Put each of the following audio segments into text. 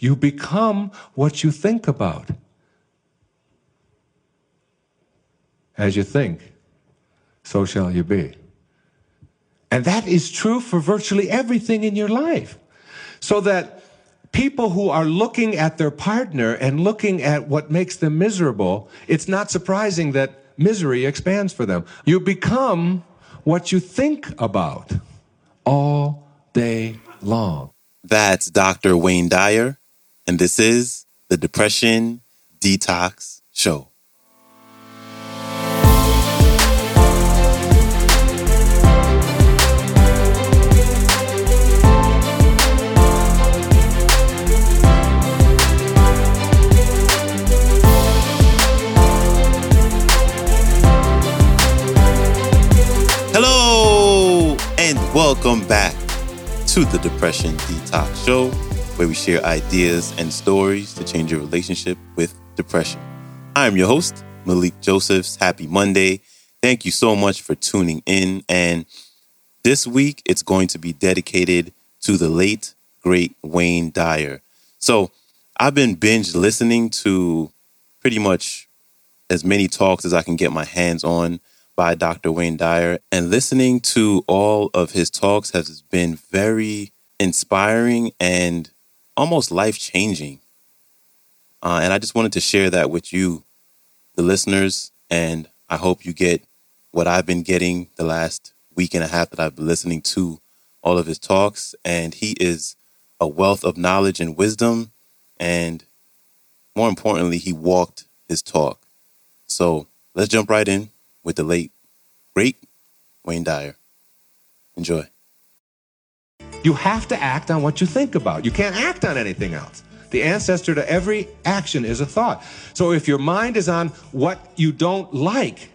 You become what you think about. As you think, so shall you be. And that is true for virtually everything in your life. So that people who are looking at their partner and looking at what makes them miserable, it's not surprising that misery expands for them. You become what you think about all day long. That's Dr. Wayne Dyer, and this is the Depression Detox Show. Hello, and welcome back to the Depression Detox Show, where we share ideas and stories to change your relationship with depression. I'm your host, Malikee Josephs. Happy Monday. Thank you so much for tuning in. And this week, it's going to be dedicated to the late, great Wayne Dyer. So I've been binge listening to pretty much as many talks as I can get my hands on by Dr. Wayne Dyer. And listening to all of his talks has been very inspiring and almost life changing. Uh, and I just wanted to share that with you, the listeners. And I hope you get what I've been getting the last week and a half that I've been listening to all of his talks. And he is a wealth of knowledge and wisdom. And more importantly, he walked his talk. So let's jump right in with the late, great Wayne Dyer. Enjoy. You have to act on what you think about. You can't act on anything else. The ancestor to every action is a thought. So if your mind is on what you don't like,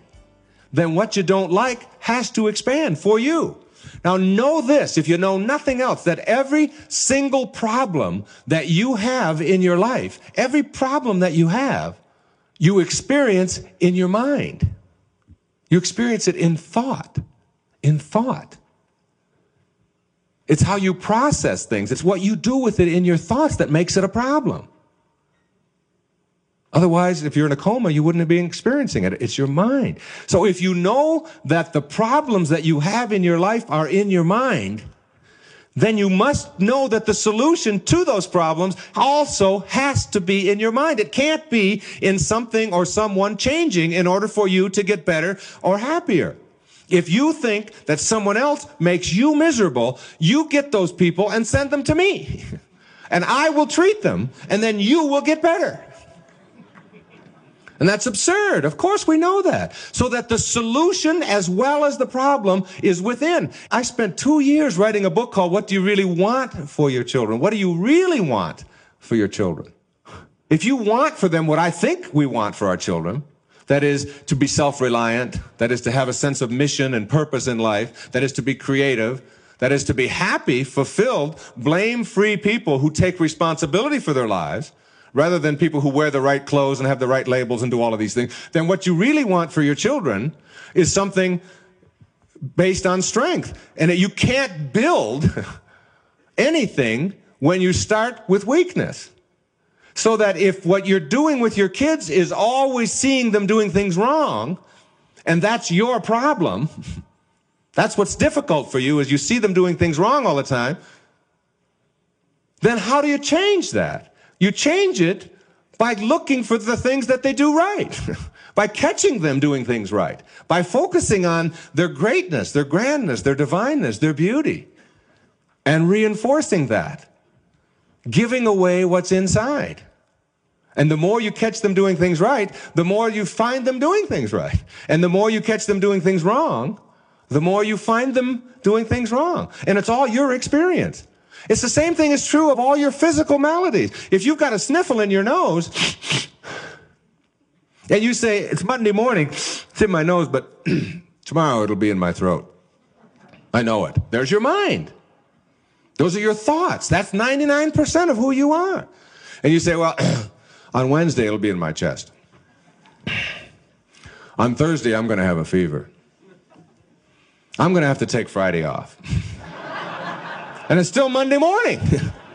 then what you don't like has to expand for you. Now know this, if you know nothing else, that every single problem that you have in your life, every problem that you have, you experience in your mind. You experience it in thought. In thought. It's how you process things. It's what you do with it in your thoughts that makes it a problem. Otherwise, if you're in a coma, you wouldn't be experiencing it. It's your mind. So if you know that the problems that you have in your life are in your mind, then you must know that the solution to those problems also has to be in your mind. It can't be in something or someone changing in order for you to get better or happier. If you think that someone else makes you miserable, you get those people and send them to me. And I will treat them, and then you will get better. And that's absurd. Of course, we know that. So that the solution as well as the problem is within. I spent two years writing a book called What Do You Really Want for Your Children? What do you really want for your children? If you want for them what I think we want for our children, that is to be self-reliant, that is to have a sense of mission and purpose in life, that is to be creative, that is to be happy, fulfilled, blame-free people who take responsibility for their lives, rather than people who wear the right clothes and have the right labels and do all of these things, then what you really want for your children is something based on strength. And you can't build anything when you start with weakness. So that if what you're doing with your kids is always seeing them doing things wrong, and that's your problem, that's what's difficult for you is you see them doing things wrong all the time, then how do you change that? You change it by looking for the things that they do right, by catching them doing things right, by focusing on their greatness, their grandness, their divineness, their beauty, and reinforcing that, giving away what's inside. And the more you catch them doing things right, the more you find them doing things right. And the more you catch them doing things wrong, the more you find them doing things wrong. And it's all your experience. It's the same thing is true of all your physical maladies. If you've got a sniffle in your nose, and you say, it's Monday morning, it's in my nose, but tomorrow it'll be in my throat. I know it. There's your mind. Those are your thoughts. That's 99% of who you are. And you say, well, on Wednesday it'll be in my chest. On Thursday, I'm going to have a fever. I'm going to have to take Friday off. and it's still Monday morning.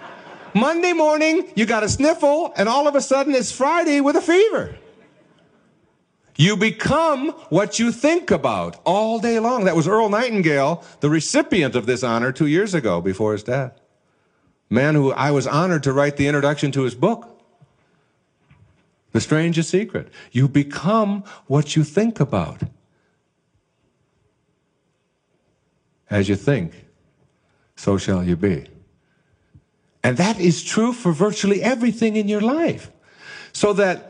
Monday morning, you got a sniffle, and all of a sudden it's Friday with a fever. You become what you think about all day long. That was Earl Nightingale, the recipient of this honor two years ago before his death. Man who I was honored to write the introduction to his book. The strangest secret. You become what you think about. As you think, so shall you be. And that is true for virtually everything in your life. So that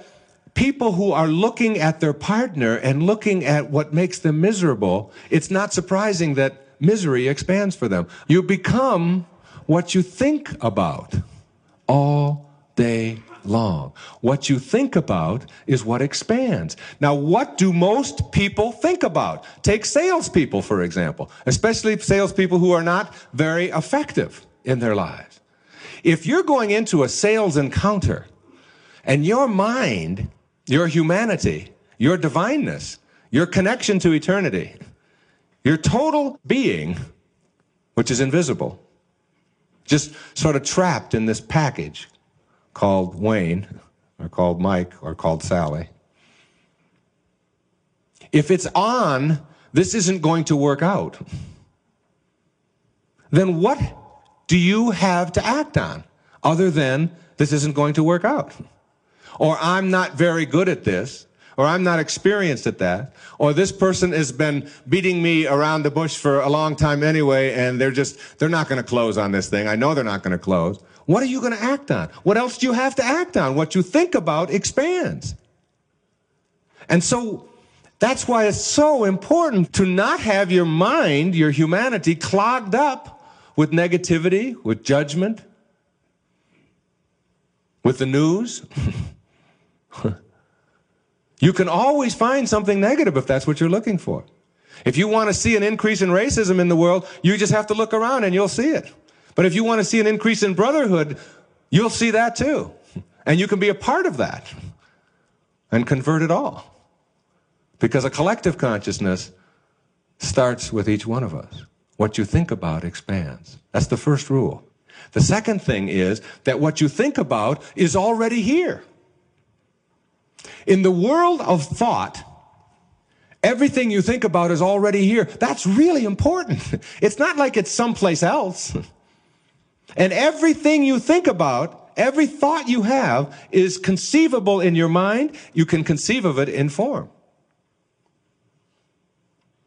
people who are looking at their partner and looking at what makes them miserable, it's not surprising that misery expands for them. You become what you think about all day long. What you think about is what expands. Now, what do most people think about? Take salespeople, for example, especially salespeople who are not very effective in their lives. If you're going into a sales encounter and your mind, your humanity, your divineness, your connection to eternity, your total being, which is invisible, just sort of trapped in this package called Wayne, or called Mike, or called Sally. If it's on, this isn't going to work out. Then what do you have to act on other than this isn't going to work out? Or I'm not very good at this, or I'm not experienced at that, or this person has been beating me around the bush for a long time anyway, and they're just, they're not going to close on this thing. I know they're not going to close. What are you going to act on? What else do you have to act on? What you think about expands. And so that's why it's so important to not have your mind, your humanity, clogged up with negativity, with judgment, with the news. you can always find something negative if that's what you're looking for. If you want to see an increase in racism in the world, you just have to look around and you'll see it. But if you want to see an increase in brotherhood, you'll see that too. And you can be a part of that and convert it all. Because a collective consciousness starts with each one of us. What you think about expands. That's the first rule. The second thing is that what you think about is already here. In the world of thought, everything you think about is already here. That's really important. It's not like it's someplace else. And everything you think about, every thought you have is conceivable in your mind. You can conceive of it in form.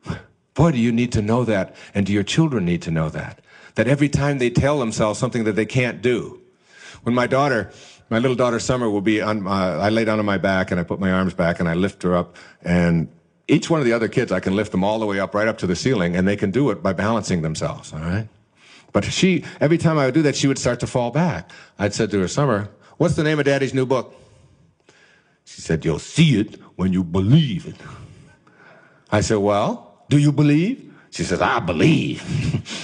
Boy, do you need to know that, and do your children need to know that? That every time they tell themselves something that they can't do. When my daughter, my little daughter Summer will be on, uh, I lay down on my back and I put my arms back and I lift her up and each one of the other kids, I can lift them all the way up right up to the ceiling and they can do it by balancing themselves, all right? But she, every time I would do that, she would start to fall back. I'd said to her, Summer, what's the name of daddy's new book? She said, you'll see it when you believe it. I said, well, do you believe? She says, I believe.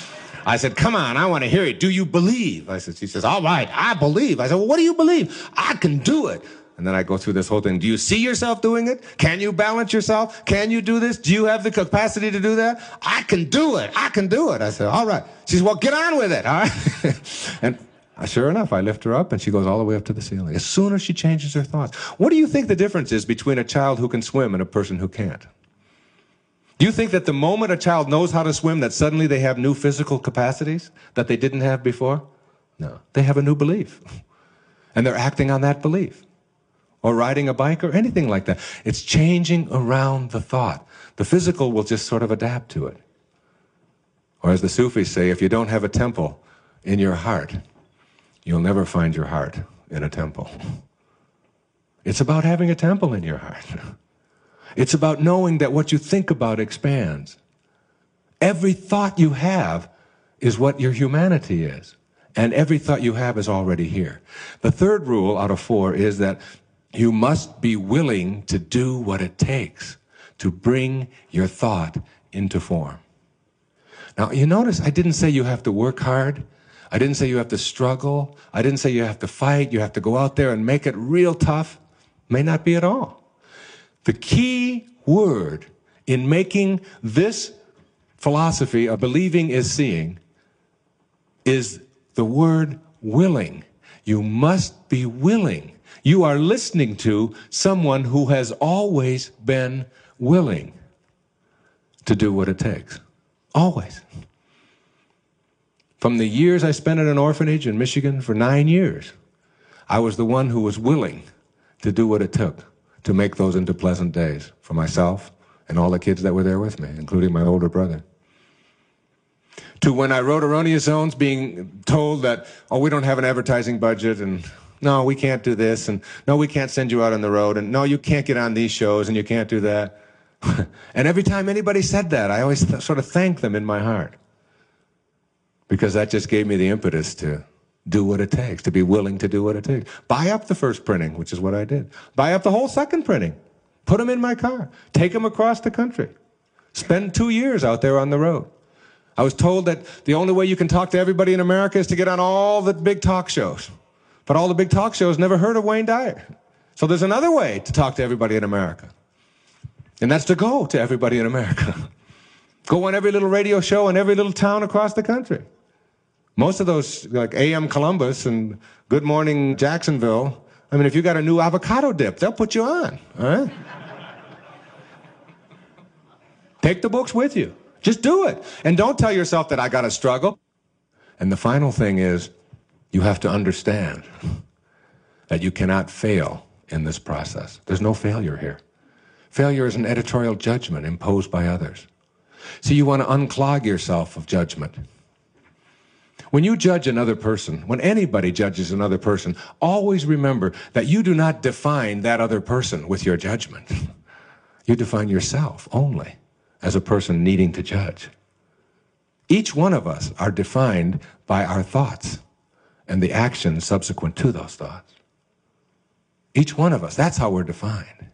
I said, come on, I want to hear it. Do you believe? I said, she says, all right, I believe. I said, well, what do you believe? I can do it. And then I go through this whole thing. Do you see yourself doing it? Can you balance yourself? Can you do this? Do you have the capacity to do that? I can do it. I can do it. I said, all right. She says, well, get on with it. All right. and sure enough, I lift her up and she goes all the way up to the ceiling. As soon as she changes her thoughts. What do you think the difference is between a child who can swim and a person who can't? Do you think that the moment a child knows how to swim, that suddenly they have new physical capacities that they didn't have before? No. They have a new belief. And they're acting on that belief. Or riding a bike or anything like that. It's changing around the thought. The physical will just sort of adapt to it. Or as the Sufis say, if you don't have a temple in your heart, you'll never find your heart in a temple. It's about having a temple in your heart. It's about knowing that what you think about expands. Every thought you have is what your humanity is. And every thought you have is already here. The third rule out of four is that you must be willing to do what it takes to bring your thought into form. Now, you notice I didn't say you have to work hard. I didn't say you have to struggle. I didn't say you have to fight. You have to go out there and make it real tough. May not be at all. The key word in making this philosophy of believing is seeing is the word willing. You must be willing. You are listening to someone who has always been willing to do what it takes. Always. From the years I spent at an orphanage in Michigan for nine years, I was the one who was willing to do what it took to make those into pleasant days for myself and all the kids that were there with me, including my older brother. To when I wrote Erroneous Zones, being told that, oh, we don't have an advertising budget, and no, we can't do this, and no, we can't send you out on the road, and no, you can't get on these shows, and you can't do that. and every time anybody said that, I always th- sort of thanked them in my heart because that just gave me the impetus to do what it takes, to be willing to do what it takes. Buy up the first printing, which is what I did. Buy up the whole second printing. Put them in my car. Take them across the country. Spend two years out there on the road. I was told that the only way you can talk to everybody in America is to get on all the big talk shows. But all the big talk shows never heard of Wayne Dyer. So there's another way to talk to everybody in America. And that's to go to everybody in America. go on every little radio show in every little town across the country. Most of those, like AM Columbus and Good Morning Jacksonville, I mean, if you got a new avocado dip, they'll put you on, all right? Take the books with you. Just do it. And don't tell yourself that I got to struggle. And the final thing is, you have to understand that you cannot fail in this process. There's no failure here. Failure is an editorial judgment imposed by others. So you want to unclog yourself of judgment. When you judge another person, when anybody judges another person, always remember that you do not define that other person with your judgment. You define yourself only as a person needing to judge. Each one of us are defined by our thoughts and the actions subsequent to those thoughts. Each one of us, that's how we're defined.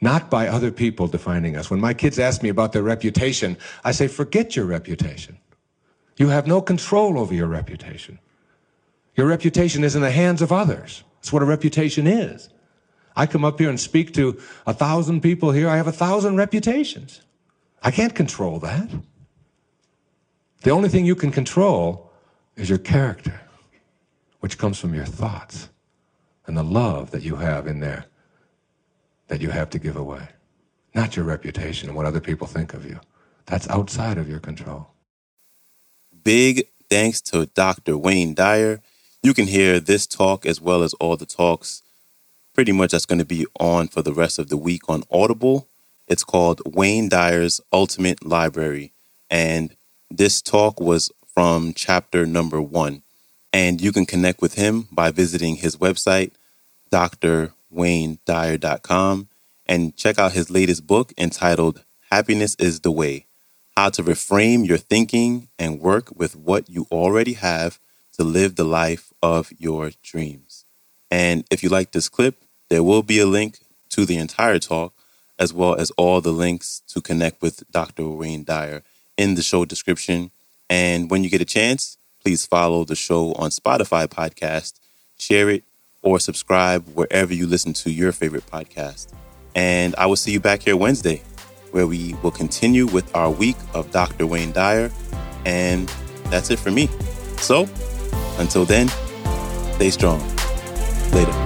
Not by other people defining us. When my kids ask me about their reputation, I say, forget your reputation. You have no control over your reputation. Your reputation is in the hands of others. That's what a reputation is. I come up here and speak to a thousand people here. I have a thousand reputations. I can't control that. The only thing you can control is your character, which comes from your thoughts and the love that you have in there that you have to give away. Not your reputation and what other people think of you. That's outside of your control. Big thanks to Dr. Wayne Dyer. You can hear this talk as well as all the talks pretty much that's going to be on for the rest of the week on Audible. It's called Wayne Dyer's Ultimate Library. And this talk was from chapter number one. And you can connect with him by visiting his website, drwaynedyer.com, and check out his latest book entitled Happiness is the Way How to Reframe Your Thinking and Work with What You Already Have to Live the Life of Your Dreams. And if you like this clip, there will be a link to the entire talk, as well as all the links to connect with Dr. Wayne Dyer in the show description. And when you get a chance, please follow the show on Spotify podcast, share it, or subscribe wherever you listen to your favorite podcast. And I will see you back here Wednesday, where we will continue with our week of Dr. Wayne Dyer. And that's it for me. So, until then, stay strong. Later.